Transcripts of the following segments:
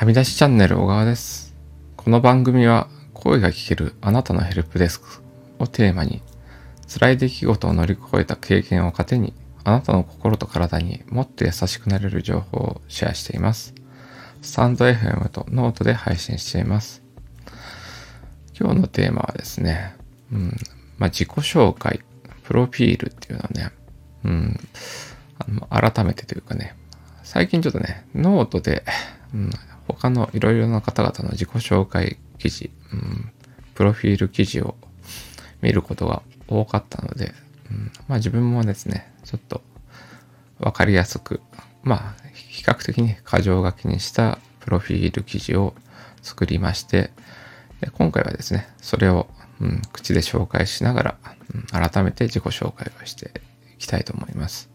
はみ出しチャンネル小川です。この番組は声が聞けるあなたのヘルプデスクをテーマに辛い出来事を乗り越えた経験を糧にあなたの心と体にもっと優しくなれる情報をシェアしています。スタンド FM とノートで配信しています。今日のテーマはですね、うん、まあ、自己紹介、プロフィールっていうのはね、うん、改めてというかね、最近ちょっとね、ノートで、うん、他のいろいろな方々の自己紹介記事、うん、プロフィール記事を見ることが多かったので、うん、まあ自分もですね、ちょっとわかりやすく、まあ比較的に箇条書きにしたプロフィール記事を作りまして、で今回はですね、それを、うん、口で紹介しながら、うん、改めて自己紹介をしていきたいと思います。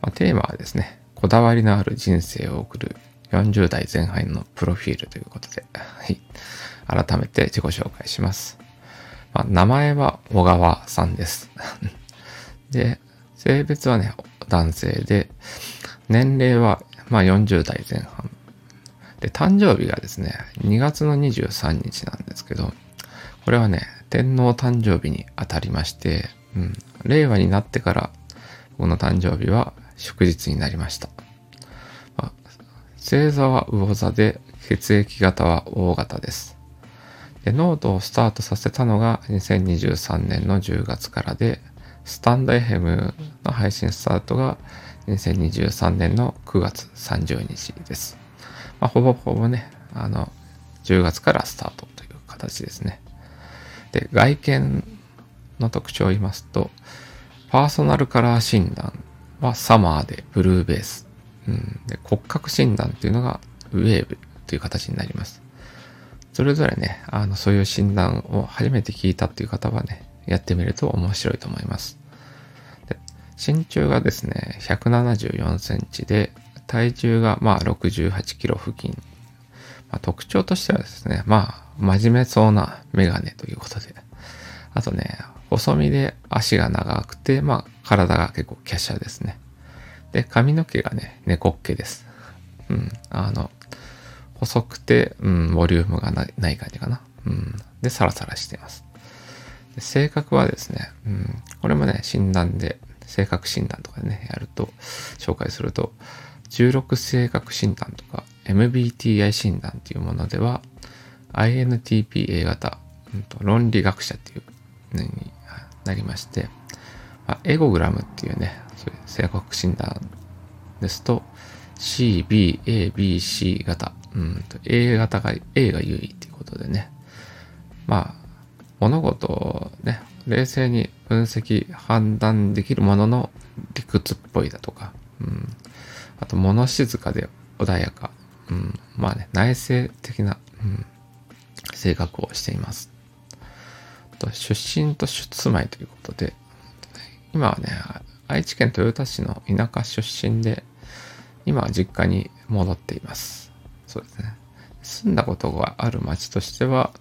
まあ、テーマはですね、こだわりのある人生を送る40代前半のプロフィールということで、はい、改めて自己紹介します。まあ、名前は小川さんです。で、性別はね、男性で、年齢はまあ40代前半。で、誕生日がですね、2月の23日なんですけど、これはね、天皇誕生日にあたりまして、うん、令和になってから、この誕生日は祝日になりました。星座は魚座で、血液型は O 型です。で、ノートをスタートさせたのが2023年の10月からで、スタンド FM の配信スタートが2023年の9月30日です。まあ、ほぼほぼね、あの、10月からスタートという形ですね。で、外見の特徴を言いますと、パーソナルカラー診断はサマーでブルーベース。うん、で骨格診断っていうのがウェーブという形になります。それぞれね、あの、そういう診断を初めて聞いたっていう方はね、やってみると面白いと思います。で身長がですね、174センチで、体重がまあ68キロ付近。まあ、特徴としてはですね、まあ、真面目そうなメガネということで。あとね、細身で足が長くて、まあ、体が結構華奢ですね。で、髪の毛がね、猫っ毛です。うん。あの、細くて、うん、ボリュームがないない感じかな。うん。で、サラサラしています。性格はですね、うん、これもね、診断で、性格診断とかでね、やると、紹介すると、16性格診断とか MBTI 診断っていうものでは INTPA 型、うん、と論理学者っていうのになりまして、まあ、エゴグラムっていうねそういう性格診断ですと CBABC 型、うん、と A 型が A が優位っていうことでね。まあ物事をね冷静に分析判断できるものの理屈っぽいだとか、うん、あと物静かで穏やか、うん、まあね内省的な、うん、性格をしています。と出身と出住まいということで。今はね愛知県豊田市の田舎出身で今は実家に戻っています。そうですね。住んだことがある町としては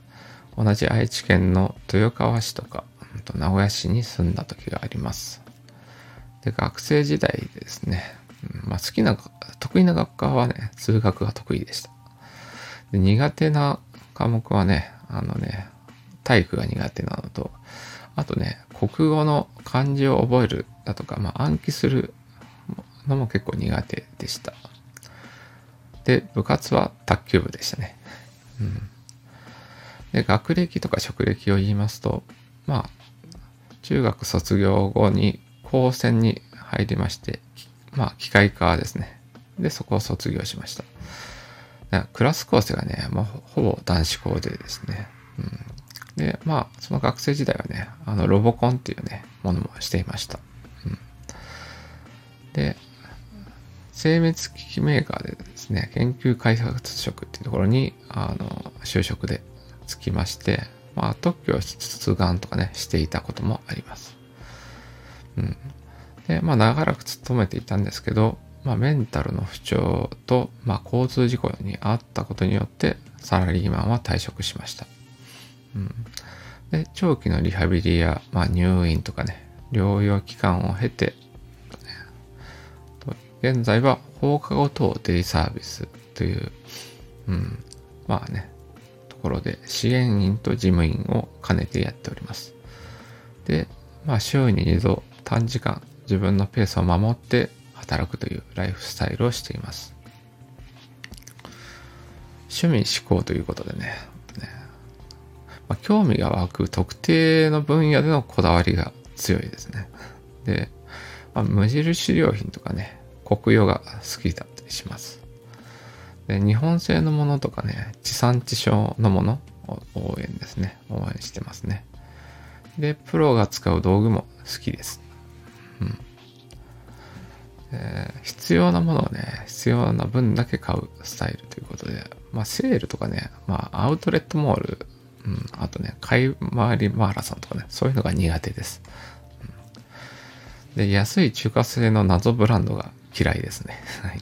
同じ愛知県の豊川市とかと名古屋市に住んだ時があります。で学生時代ですね、まあ、好きな得意な学科はね数学が得意でした。で苦手な科目はねあのね体育が苦手なのとあとね国語の漢字を覚えるだとか、まあ、暗記するのも結構苦手でした。で部活は卓球部でしたね。うん。で学歴とか職歴を言いますとまあ中学卒業後に高専に入りましてまあ機械科ですね。でそこを卒業しました。クラス構成がね、まあ、ほぼ男子校でですね、うん、でまあその学生時代はねあのロボコンっていうねものもしていました、で精密機器メーカーでですね研究開発職っていうところにあの就職でつきましてまあ特許出願とかねしていたこともあります。うん。でまあ長らく勤めていたんですけどまあ、メンタルの不調と、まあ、交通事故に遭ったことによってサラリーマンは退職しました。うん、で長期のリハビリや、まあ、入院とかね療養期間を経て、現在は放課後等デイサービスという、うん、まあね、ところで支援員と事務員を兼ねてやっております。で、まあ週に2度短時間自分のペースを守って働くというライフスタイルをしています。趣味思考ということでね、ねまあ、興味が湧く特定の分野でのこだわりが強いですね。で、まあ、無印良品とかね、国用が好きだったりします。で、日本製のものとかね、地産地消のものを応援ですね。応援してますね。で、プロが使う道具も好きです。うん。えー、必要なものをね、必要な分だけ買うスタイルということで、まあ、セールとかね、まあ、アウトレットモール、うん、あとね、買い回りマーラソンとかね、そういうのが苦手です。うん、で、安い中華製の謎ブランドが嫌いですね。はい。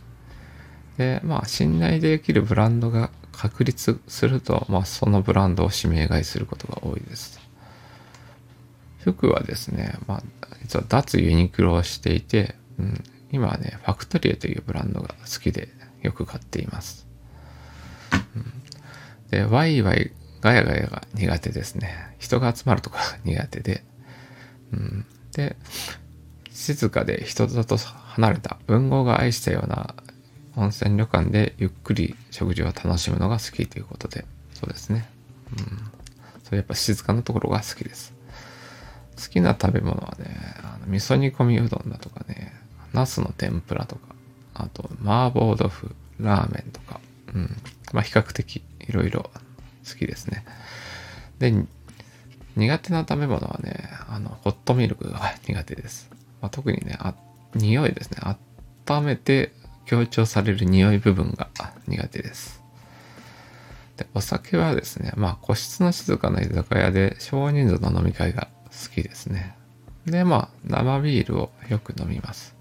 で、まあ、信頼できるブランドが確立すると、まあ、そのブランドを指名買いすることが多いです。服はですね、まあ、実は脱ユニクロをしていて、うん、今はね、ファクトリエというブランドが好きでよく買っています。うん、で、ワイワイガヤガヤが苦手ですね。人が集まるとか苦手で。うん、で、静かで人里離れた文豪が愛したような温泉旅館でゆっくり食事を楽しむのが好きということで、そうですね。うん。それやっぱ静かなところが好きです。好きな食べ物はね、あの味噌煮込みうどんだとかね、ナスの天ぷらとか、あと麻婆豆腐、ラーメンとか、うん。まあ比較的いろいろ好きですね。で、苦手な食べ物はね、あの、ホットミルクが苦手です。まあ、特にね、あ、匂いですね。温めて強調される匂い部分が苦手です。で、お酒はですね、まあ個室の静かな居酒屋で少人数の飲み会が好きですね。で、まあ生ビールをよく飲みます。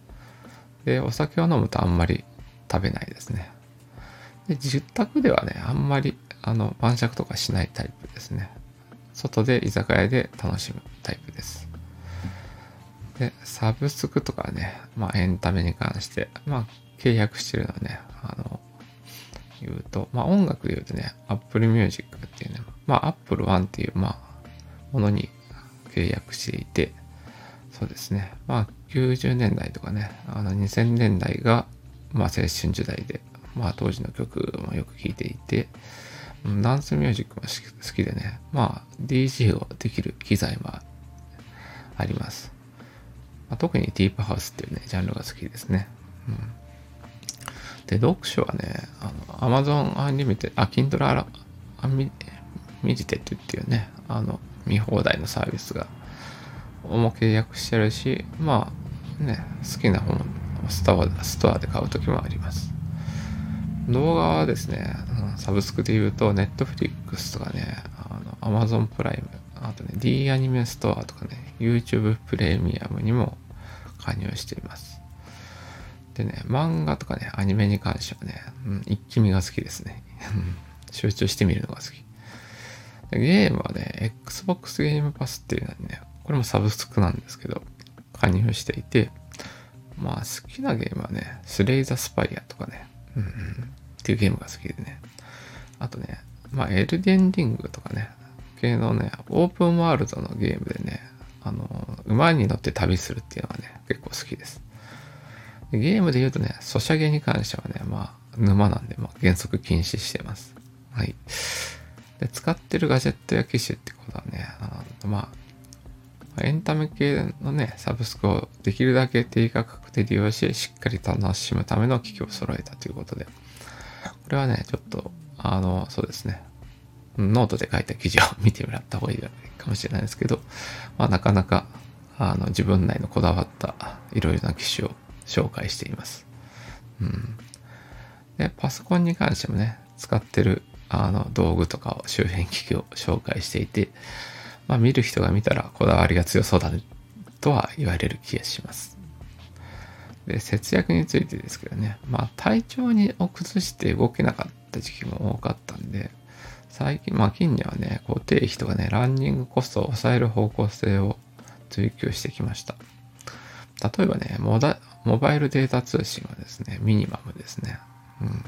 で、お酒を飲むとあんまり食べないですね。で、自宅ではね、あんまりあの晩酌とかしないタイプですね。外で居酒屋で楽しむタイプです。で、サブスクとかね、まあエンタメに関して、まあ契約してるのはね、あの、言うと、まあ音楽で言うとね、Apple Music っていうね、まあ Apple One っていう、まあ、ものに契約していて、そうですね、まあ90年代とかね、あの2000年代が、まあ青春時代で、まあ当時の曲もよく聴いていて、ダンスミュージックも好きでね、まあ DJ をできる機材もあります。まあ、特にディープハウスっていうね、ジャンルが好きですね。うん。で、読書はね、あの、Amazon Unlimited、あ、Kindle アラ、アミ、ミジテッドっていうね、あの、見放題のサービスが、も契約してるし、まあ、ね、好きな本をストアストアで買うときもあります。動画はですね、サブスクで言うと、Netflix とかね、あの、Amazon プライム、あとね、D アニメストアとかね、YouTube プレミアムにも加入しています。でね、漫画とかね、アニメに関してはね、うん、一気見が好きですね。集中して見るのが好き。でゲームはね、Xbox ゲームパスっていうのにね、これもサブスクなんですけど、加入していて、まあ好きなゲームはね、スレイザ・スパイアとかね、うん、うん、っていうゲームが好きでね。あとね、まあエルデンリングとかね、系のね、オープンワールドのゲームでね、あの、馬に乗って旅するっていうのがね、結構好きです。ゲームで言うとね、ソシャゲに関してはね、まあ、沼なんで、まあ、原則禁止してます。はい。で、使ってるガジェットや機種ってことはね、あのまあ、エンタメ系のね、サブスクをできるだけ低価格で利用し、しっかり楽しむための機器を揃えたということで、これはね、ちょっと、あの、そうですね、ノートで書いた記事を見てもらった方がいいかもしれないですけど、まあ、なかなか、あの、自分内のこだわったいろいろな機種を紹介しています。うん。で、パソコンに関してもね、使ってるあの道具とかを周辺機器を紹介していて、まあ見る人が見たらこだわりが強そうだねとは言われる気がします。で、節約についてですけどね、まあ体調にを崩して動けなかった時期も多かったんで、最近、まあ近年はね、固定費とかね、ランニングコストを抑える方向性を追求してきました。例えばね、モバイルデータ通信はですね、ミニマムですね。うん。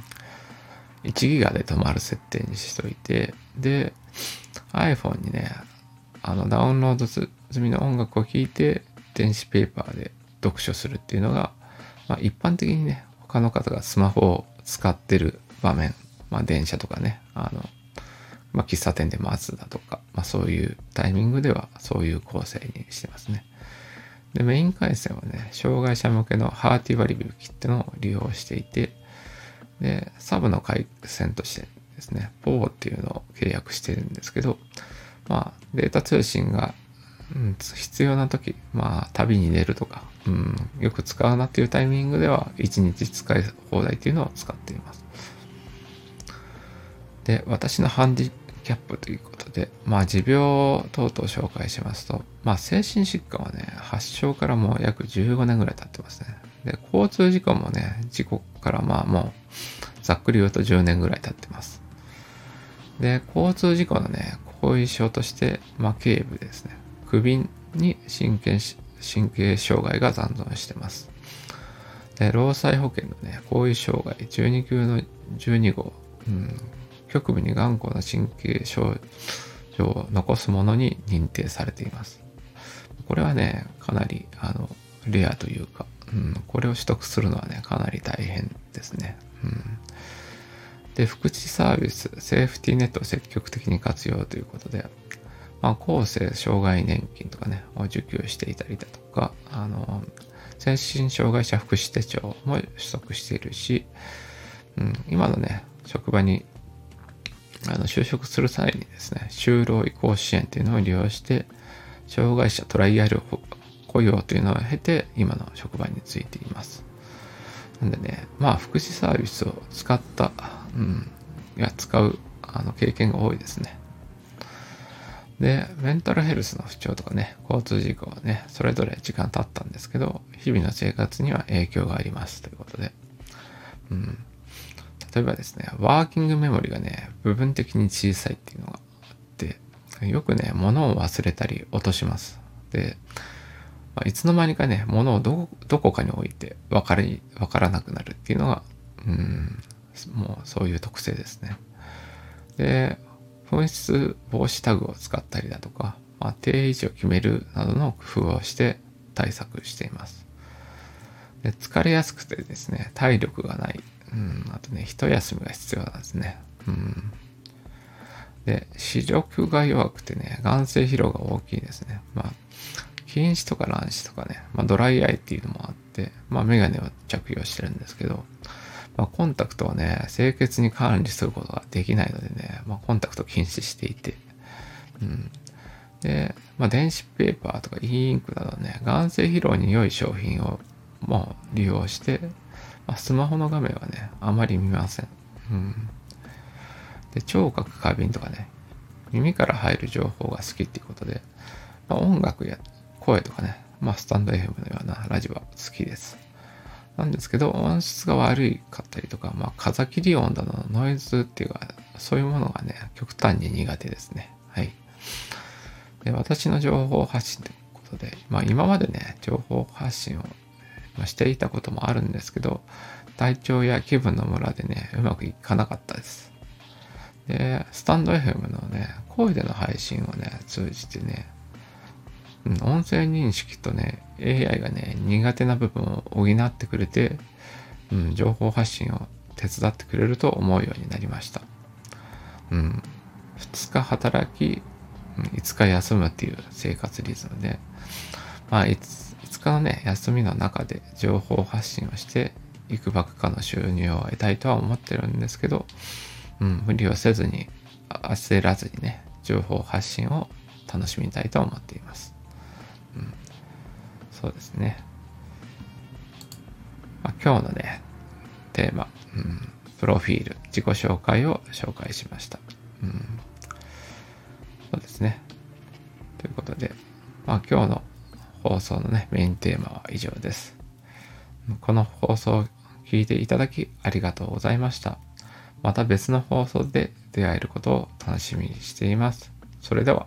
1ギガで止まる設定にしといて、で、iPhone にね、あの、ダウンロード済みの音楽を聴いて、電子ペーパーで読書するっていうのが、まあ、一般的にね、他の方がスマホを使ってる場面、まあ、電車とかね、あの、まあ、喫茶店で待つだとか、まあ、そういうタイミングではそういう構成にしてますね。で、メイン回線はね、障害者向けのハーティ割引ってのを利用していて、で、サブの回線としてですね、PO っていうのを契約してるんですけど、まあ、データ通信が、うん、必要な時、まあ、旅に出るとか、うん、よく使うなっていうタイミングでは、1日使い放題っていうのを使っています。で、私のハンディキャップということで、まあ、持病等々紹介しますと、まあ、精神疾患はね、発症からもう約15年ぐらい経ってますね。で、交通事故もね、事故からまあもう、ざっくり言うと10年ぐらい経ってます。で、交通事故のね、後遺症として、まあ、頸部ですね。首に神経神経障害が残存してます。で、労災保険のね、後遺障害12級の12号、うん、局部に頑固な神経症状を残すものに認定されています。これはね、かなり、あの、レアというか、うん、これを取得するのはね、かなり大変ですね。うん、で、福祉サービス、セーフティーネットを積極的に活用ということで、まあ、厚生障害年金とかね、を受給していたりだとか、あの、精神障害者福祉手帳も取得しているし、うん、今のね、職場にあの就職する際にですね、就労移行支援というのを利用して、障害者トライアル雇用というのを経て、今の職場についています。なんでね、まあ、福祉サービスを使った、うん、や使うあの経験が多いですね。で、メンタルヘルスの不調とかね、交通事故はね、それぞれ時間経ったんですけど、日々の生活には影響がありますということで、うん、例えばですね、ワーキングメモリがね、部分的に小さいっていうのがあって、よくね、物を忘れたり落とします。で、まあ、いつの間にかね、物をどこかに置いて分かり、分からなくなるっていうのが、うん、もうそういう特性ですね。で、紛失防止タグを使ったりだとか、まあ、定位置を決めるなどの工夫をして対策しています。で疲れやすくてですね、体力がないん、あとね、一休みが必要なんですね。うん。で、視力が弱くてね、眼性疲労が大きいですね。まあ、近視とか乱視とかね、まあ、ドライアイっていうのもあって、まあ、メガネを着用してるんですけど、まあ、コンタクトはね、清潔に管理することができないのでね、まあ、コンタクト禁止していて、うん。で、まあ、電子ペーパーとか e インクなどね、眼性疲労に良い商品をもう利用して、あ、スマホの画面はね、あまり見ません。うん。で、聴覚過敏とかね、耳から入る情報が好きっていうことで、まあ、音楽や声とかね、まあ、スタンド FM のようなラジオは好きです。なんですけど、音質が悪いかったりとか、まあ、風切り音だの、ノイズっていうか、そういうものがね、極端に苦手ですね。はい。で、私の情報発信ということで、まあ、今までね、情報発信をまあしていたこともあるんですけど、体調や気分のムラでね、うまくいかなかったです。で、スタンド FM のね、声での配信をね、通じてね、音声認識とね、AI がね、苦手な部分を補ってくれて、うん、情報発信を手伝ってくれると思うようになりました。うん、2日働き、5日休むっていう生活リズムで、まあ、日のね、休みの中で情報発信をして、いくばくかの収入を得たいとは思ってるんですけど、うん、無理をせずに、焦らずにね、情報発信を楽しみたいと思っています。うん、そうですね。まあ、今日のね、テーマ、うん、プロフィール、自己紹介を紹介しました。うん、そうですね。ということで、まあ今日の放送のね、メインテーマは以上です。この放送を聞いていただきありがとうございました。また別の放送で出会えることを楽しみにしています。それでは。